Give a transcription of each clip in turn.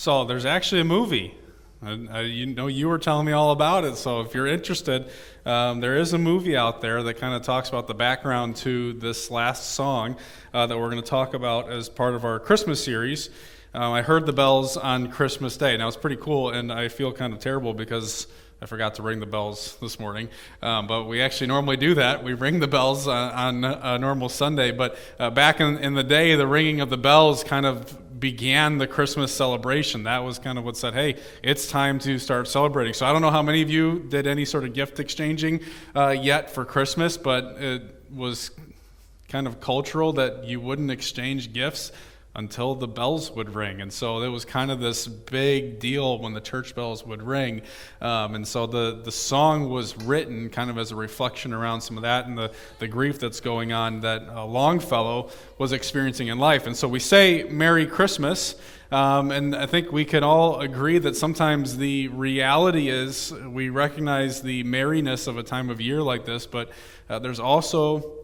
So there's actually a movie. I, you know, you were telling me all about it. So if you're interested, um, there is a movie out there that kind of talks about the background to this last song uh, that we're going to talk about as part of our Christmas series. Um, I heard the bells on Christmas Day. Now it's pretty cool, and I feel kind of terrible because I forgot to ring the bells this morning, um, but we actually normally do that. We ring the bells on, on a normal Sunday. But uh, back in, in the day, the ringing of the bells kind of began the Christmas celebration. That was kind of what said, hey, it's time to start celebrating. So I don't know how many of you did any sort of gift exchanging uh, yet for Christmas, but it was kind of cultural that you wouldn't exchange gifts until the bells would ring. And so it was kind of this big deal when the church bells would ring. Um, and so the, the song was written kind of as a reflection around some of that and the, the grief that's going on that uh, Longfellow was experiencing in life. And so we say Merry Christmas. Um, and I think we can all agree that sometimes the reality is we recognize the merriness of a time of year like this, but uh, there's also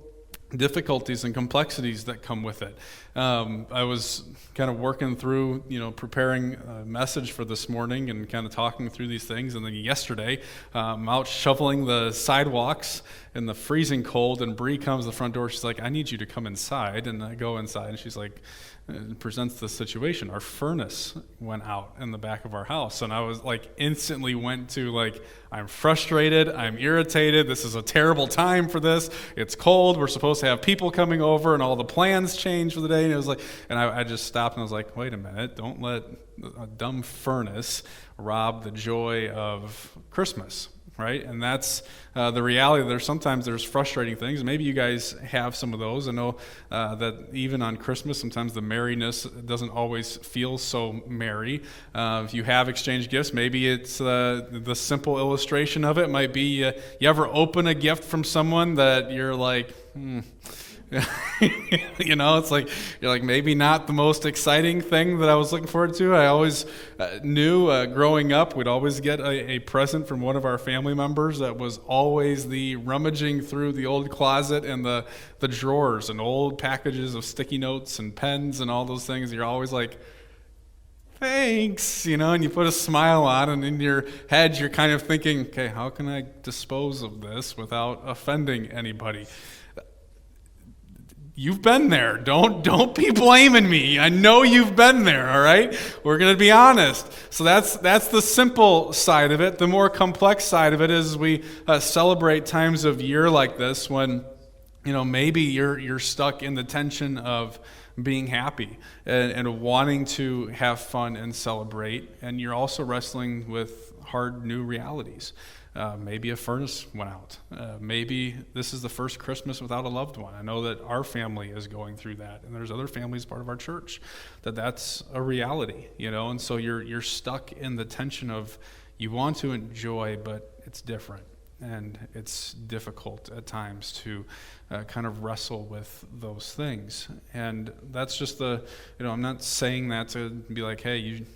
difficulties and complexities that come with it. Um, I was kind of working through, you know, preparing a message for this morning and kind of talking through these things. And then yesterday, um, out shoveling the sidewalks in the freezing cold, and Bree comes to the front door. She's like, "I need you to come inside." And I go inside, and she's like, presents the situation. Our furnace went out in the back of our house, and I was like, instantly went to like, I'm frustrated, I'm irritated. This is a terrible time for this. It's cold. We're supposed to have people coming over, and all the plans change for the day. And it was like, and I, I just stopped and I was like, wait a minute, don't let a dumb furnace rob the joy of Christmas right? And that's uh, the reality. There's sometimes there's frustrating things. Maybe you guys have some of those. I know uh, that even on Christmas, sometimes the merriness doesn't always feel so merry. Uh, if you have exchanged gifts, maybe it's uh, the simple illustration of it might be uh, you ever open a gift from someone that you're like, hmm you know, it's like you're like maybe not the most exciting thing that I was looking forward to. I always uh, knew uh, growing up we'd always get a, a, present from one of our family members that was always the rummaging through the old closet and the the drawers and old packages of sticky notes and pens and all those things. You're always like. Thanks, you know, and you put a smile on, and in your head, you're kind of thinking, okay, how can I dispose of this without offending anybody? You've been there. Don't don't be blaming me. I know you've been there, all right? We're going to be honest. So that's that's the simple side of it. The more complex side of it is we uh, celebrate times of year like this when you know maybe you're you're stuck in the tension of being happy and, and wanting to have fun and celebrate and you're also wrestling with hard new realities. Uh, maybe a furnace went out. Uh, maybe this is the first Christmas without a loved one. I know that our family is going through that, and there's other families part of our church that that's a reality, you know. And so you're you're stuck in the tension of you want to enjoy, but it's different and it's difficult at times to uh, kind of wrestle with those things. And that's just the you know i'm not saying that to be like hey you,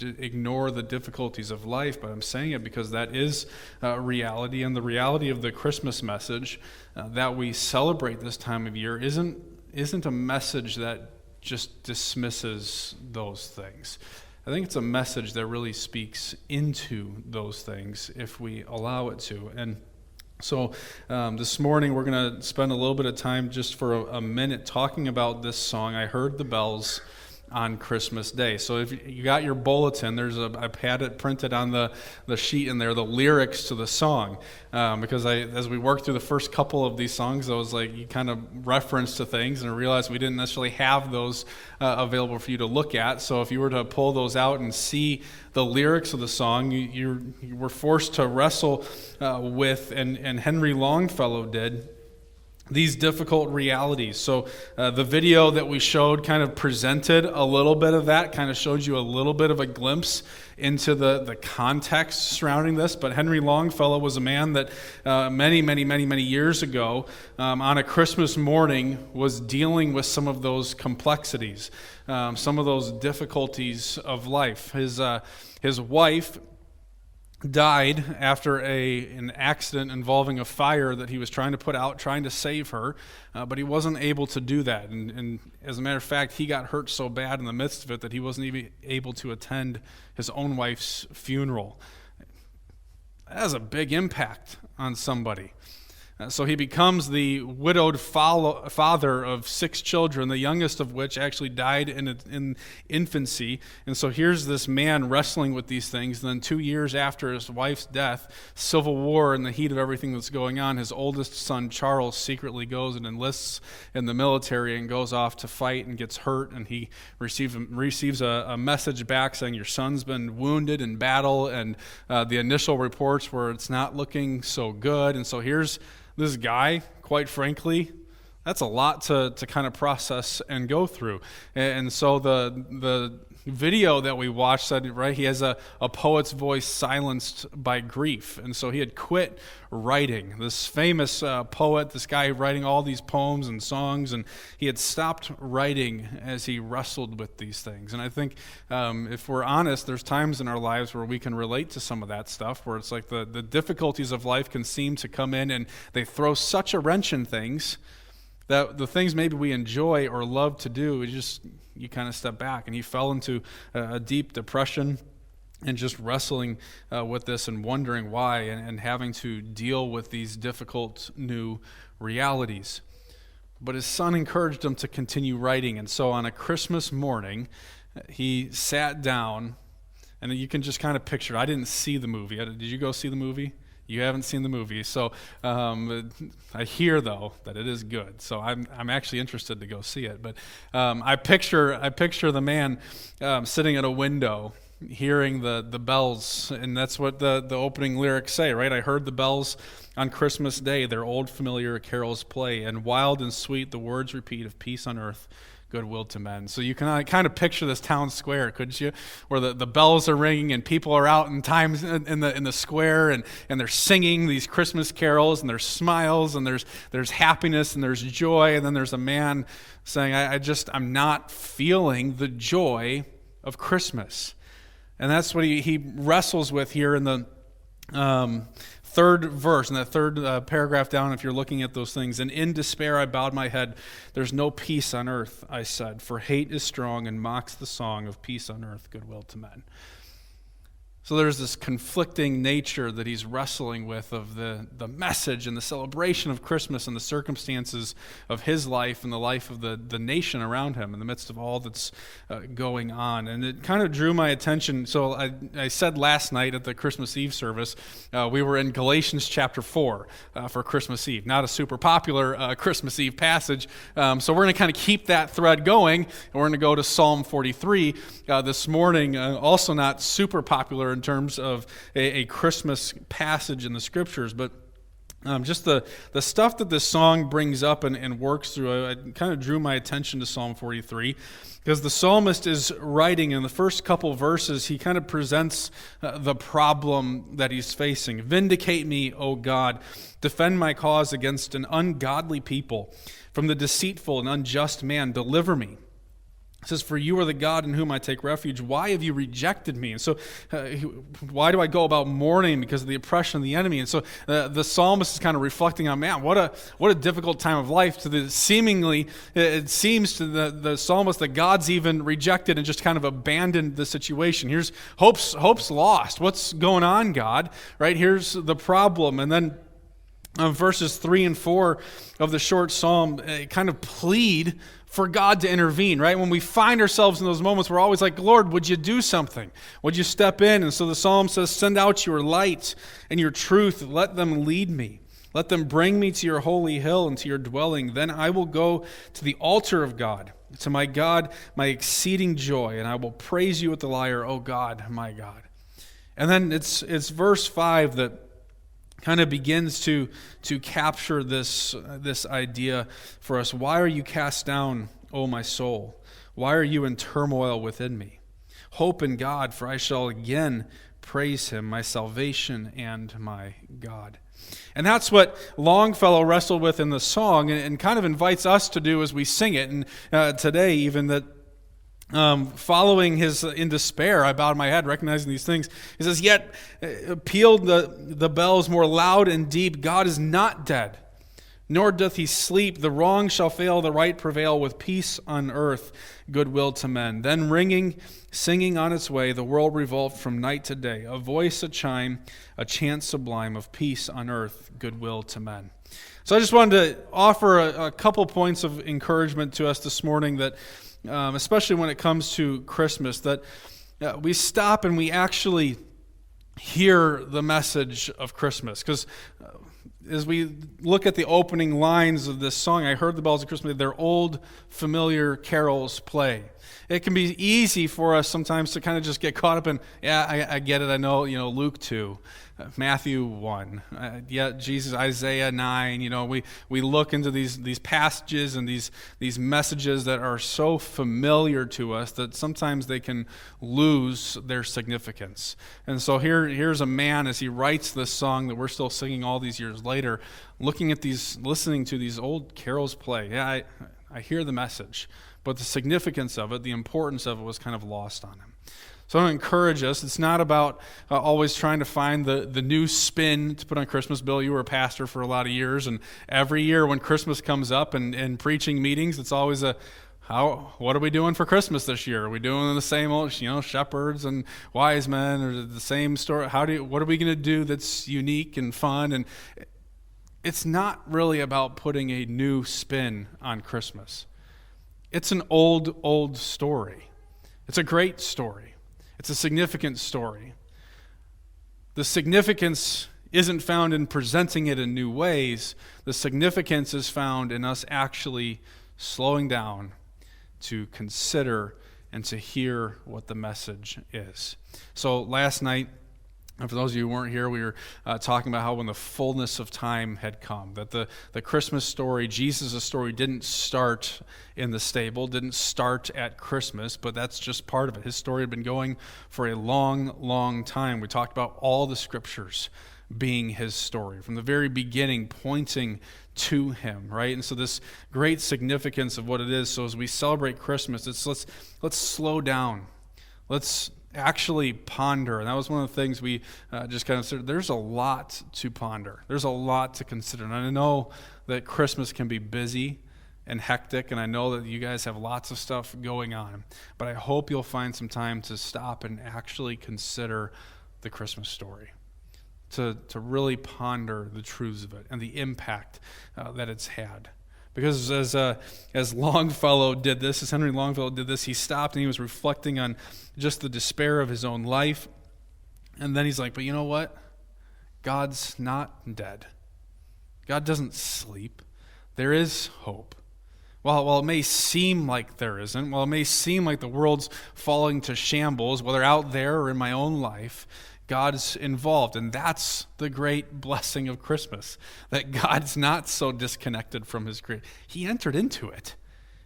you ignore the difficulties of life but i'm saying it because that is uh, reality. And the reality of the christmas message uh, that we celebrate this time of year isn't isn't a message that just dismisses those things I think it's a message that really speaks into those things if we allow it to. And so, um, this morning we're going to spend a little bit of time just for a, a minute talking about this song. I heard the bells on Christmas Day. So if you got your bulletin, there's a I've had it printed on the, the sheet in there, the lyrics to the song. Um, because I as we worked through the first couple of these songs, I was like you kind of reference to things and I realized we didn't necessarily have those uh, available for you to look at. So if you were to pull those out and see the lyrics of the song, you, you, you were forced to wrestle uh, with, and, and Henry Longfellow did these difficult realities. So, uh, the video that we showed kind of presented a little bit of that, kind of showed you a little bit of a glimpse into the, the context surrounding this. But Henry Longfellow was a man that uh, many, many, many, many years ago, um, on a Christmas morning, was dealing with some of those complexities, um, some of those difficulties of life. His, uh, his wife, died after a, an accident involving a fire that he was trying to put out, trying to save her, uh, but he wasn't able to do that. And, and, as a matter of fact, he got hurt so bad in the midst of it that he wasn't even able to attend his own wife's funeral. That has a big impact on somebody. Uh, so he becomes the widowed follow, father of six children, the youngest of which actually died in, a, in infancy. And so here's this man wrestling with these things. And then, two years after his wife's death, civil war in the heat of everything that's going on, his oldest son, Charles, secretly goes and enlists in the military and goes off to fight and gets hurt. And he receive, receives a, a message back saying, Your son's been wounded in battle. And uh, the initial reports were it's not looking so good. And so here's this guy, quite frankly, that's a lot to, to kind of process and go through. And, so the the video that we watched said, right, he has a, a poet's voice silenced by grief. And so he had quit writing. This famous uh, poet, this guy writing all these poems and songs, and he had stopped writing as he wrestled with these things. And I think um, if we're honest, there's times in our lives where we can relate to some of that stuff, where it's like the, the difficulties of life can seem to come in and they throw such a wrench in things that the things maybe we enjoy or love to do, we just you kind of step back. And he fell into a deep depression and just wrestling uh, with this and wondering why and, and having to deal with these difficult new realities. But his son encouraged him to continue writing. And so on a Christmas morning, he sat down, and you can just kind of picture. I didn't see the movie. Did you go see the movie? You haven't seen the movie, so um, I hear though that it is good. So I'm I'm actually interested to go see it. But um, I picture I picture the man um, sitting at a window, hearing the the bells, and that's what the the opening lyrics say, right? I heard the bells on Christmas Day, their old familiar carols play, and wild and sweet the words repeat of peace on earth goodwill to men. So you can kind of picture this town square, couldn't you? Where the, the bells are ringing and people are out in times in the in the square and, and they're singing these Christmas carols and there's smiles and there's there's happiness and there's joy and then there's a man saying, I, I just I'm not feeling the joy of Christmas. And that's what he, he wrestles with here in the um, third verse, in that third uh, paragraph down, if you're looking at those things. And in despair I bowed my head. There's no peace on earth, I said, for hate is strong and mocks the song of peace on earth, goodwill to men. So there's this conflicting nature that he's wrestling with of the, the message and the celebration of Christmas and the circumstances of his life and the life of the, the nation around him in the midst of all that's uh, going on. And it kind of drew my attention. So I, I said last night at the Christmas Eve service, uh, we were in Galatians chapter 4 uh, for Christmas Eve. Not a super popular uh, Christmas Eve passage. Um, so we're going to kind of keep that thread going. And we're going to go to Psalm 43 uh, this morning, uh, also not super popular in terms of a, a Christmas passage in the scriptures, but um, just the, the stuff that this song brings up and, and works through, I, I kind of drew my attention to Psalm 43 because the psalmist is writing in the first couple verses, he kind of presents uh, the problem that he's facing. Vindicate me, O God, defend my cause against an ungodly people. From the deceitful and unjust man, deliver me. It says, For you are the God in whom I take refuge. Why have you rejected me? And so, uh, why do I go about mourning because of the oppression of the enemy? And so, uh, the psalmist is kind of reflecting on, man, what a, what a difficult time of life. To the seemingly, it seems to the, the psalmist that God's even rejected and just kind of abandoned the situation. Here's hope's, hope's lost. What's going on, God? Right? Here's the problem. And then, uh, verses 3 and 4 of the short psalm uh, kind of plead for God to intervene, right? When we find ourselves in those moments, we're always like, Lord, would you do something? Would you step in? And so the psalm says, Send out your light and your truth. Let them lead me. Let them bring me to your holy hill and to your dwelling. Then I will go to the altar of God, to my God, my exceeding joy, and I will praise you with the lyre, O God, my God. And then it's, it's verse 5 that kind of begins to, to capture this, this idea for us. Why are you cast down, O my soul? Why are you in turmoil within me? Hope in God, for I shall again praise him, my salvation and my God. And that's what Longfellow wrestled with in the song and, and kind of invites us to do as we sing it. And uh, today, even that um, following his uh, in despair, I bowed my head, recognizing these things. He says, Yet uh, pealed the, the bells more loud and deep God is not dead, nor doth he sleep. The wrong shall fail, the right prevail, with peace on earth, goodwill to men. Then ringing, singing on its way, the world revolved from night to day. A voice, a chime, a chant sublime of peace on earth, goodwill to men. So I just wanted to offer a, a couple points of encouragement to us this morning that um, especially when it comes to Christmas, that uh, we stop and we actually hear the message of Christmas. Because uh, as we look at the opening lines of this song, I heard the bells of Christmas, they're old, familiar carols play. It can be easy for us sometimes to kind of just get caught up in, yeah, I, I get it, I know, you know, Luke 2. Matthew 1, uh, yeah, Jesus, Isaiah 9. You know, we, we look into these, these passages and these, these messages that are so familiar to us that sometimes they can lose their significance. And so here, here's a man as he writes this song that we're still singing all these years later, looking at these, listening to these old carols play. Yeah, I, I hear the message, but the significance of it, the importance of it was kind of lost on him. So I want to encourage us. It's not about uh, always trying to find the, the new spin to put on Christmas. Bill, you were a pastor for a lot of years, and every year when Christmas comes up and, and preaching meetings, it's always a how what are we doing for Christmas this year? Are we doing the same old, you know, shepherds and wise men or the same story? How do you, what are we going to do that's unique and fun? And it's not really about putting a new spin on Christmas. It's an old, old story. It's a great story. It's a significant story. The significance isn't found in presenting it in new ways, the significance is found in us actually slowing down to consider and to hear what the message is. So last night, and for those of you who weren't here, we were uh, talking about how when the fullness of time had come, that the, the Christmas story, Jesus' story, didn't start in the stable, didn't start at Christmas, but that's just part of it. His story had been going for a long, long time. We talked about all the scriptures being his story, from the very beginning, pointing to him, right? And so this great significance of what it is. So as we celebrate Christmas, it's let's let's slow down. Let's actually ponder. And that was one of the things we uh, just kind of said. There's a lot to ponder, there's a lot to consider. And I know that Christmas can be busy and hectic, and I know that you guys have lots of stuff going on. But I hope you'll find some time to stop and actually consider the Christmas story. To, to really ponder the truths of it and the impact uh, that it's had. Because as, uh, as Longfellow did this, as Henry Longfellow did this, he stopped and he was reflecting on just the despair of his own life. And then he's like, but you know what? God's not dead. God doesn't sleep. There is hope. While, while it may seem like there isn't, while it may seem like the world's falling to shambles, whether out there or in my own life, God's involved. And that's the great blessing of Christmas that God's not so disconnected from his creation. He entered into it.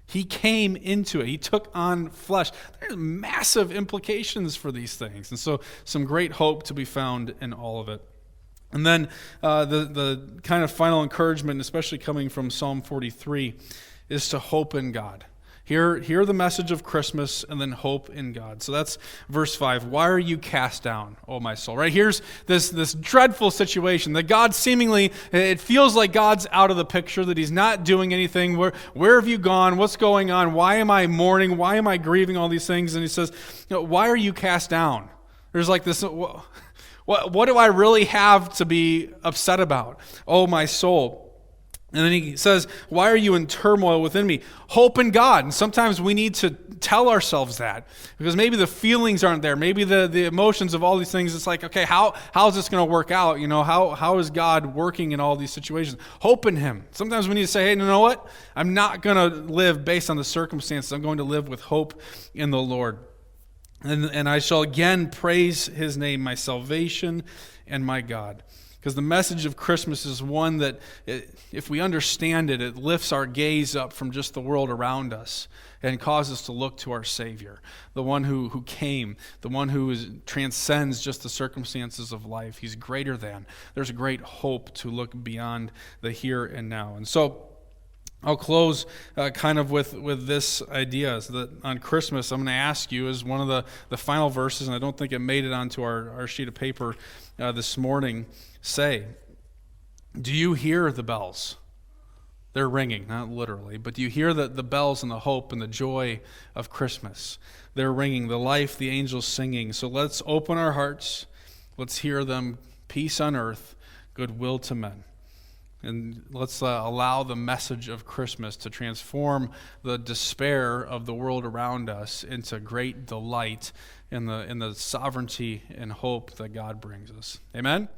He came into it. He took on flesh. There's massive implications for these things. And so, some great hope to be found in all of it. And then, uh, the, the kind of final encouragement, especially coming from Psalm 43, is to hope in God. Hear, hear the message of Christmas and then hope in God. So that's verse 5. Why are you cast down, O my soul? Right? Here's this, this dreadful situation that God seemingly, it feels like God's out of the picture, that He's not doing anything. Where, where have you gone? What's going on? Why am I mourning? Why am I grieving all these things? And He says, you know, Why are you cast down? There's like this. What, what do I really have to be upset about? Oh, my soul. And then he says, Why are you in turmoil within me? Hope in God. And sometimes we need to tell ourselves that because maybe the feelings aren't there. Maybe the, the emotions of all these things, it's like, okay, how, how is this going to work out? You know, how, how is God working in all these situations? Hope in Him. Sometimes we need to say, hey, you know what? I'm not going to live based on the circumstances. I'm going to live with hope in the Lord. And, and I shall again praise His name, my salvation and my God. Because the message of Christmas is one that, if we understand it, it lifts our gaze up from just the world around us and causes us to look to our Savior, the one who, who came, the one who is, transcends just the circumstances of life. He's greater than. There's a great hope to look beyond the here and now. And so, I'll close uh, kind of with, with this idea is that on Christmas, I'm going to ask you, as one of the, the final verses, and I don't think it made it onto our, our sheet of paper uh, this morning, say, Do you hear the bells? They're ringing, not literally, but do you hear the, the bells and the hope and the joy of Christmas? They're ringing, the life, the angels singing. So let's open our hearts. Let's hear them peace on earth, goodwill to men. And let's uh, allow the message of Christmas to transform the despair of the world around us into great delight in the, in the sovereignty and hope that God brings us. Amen?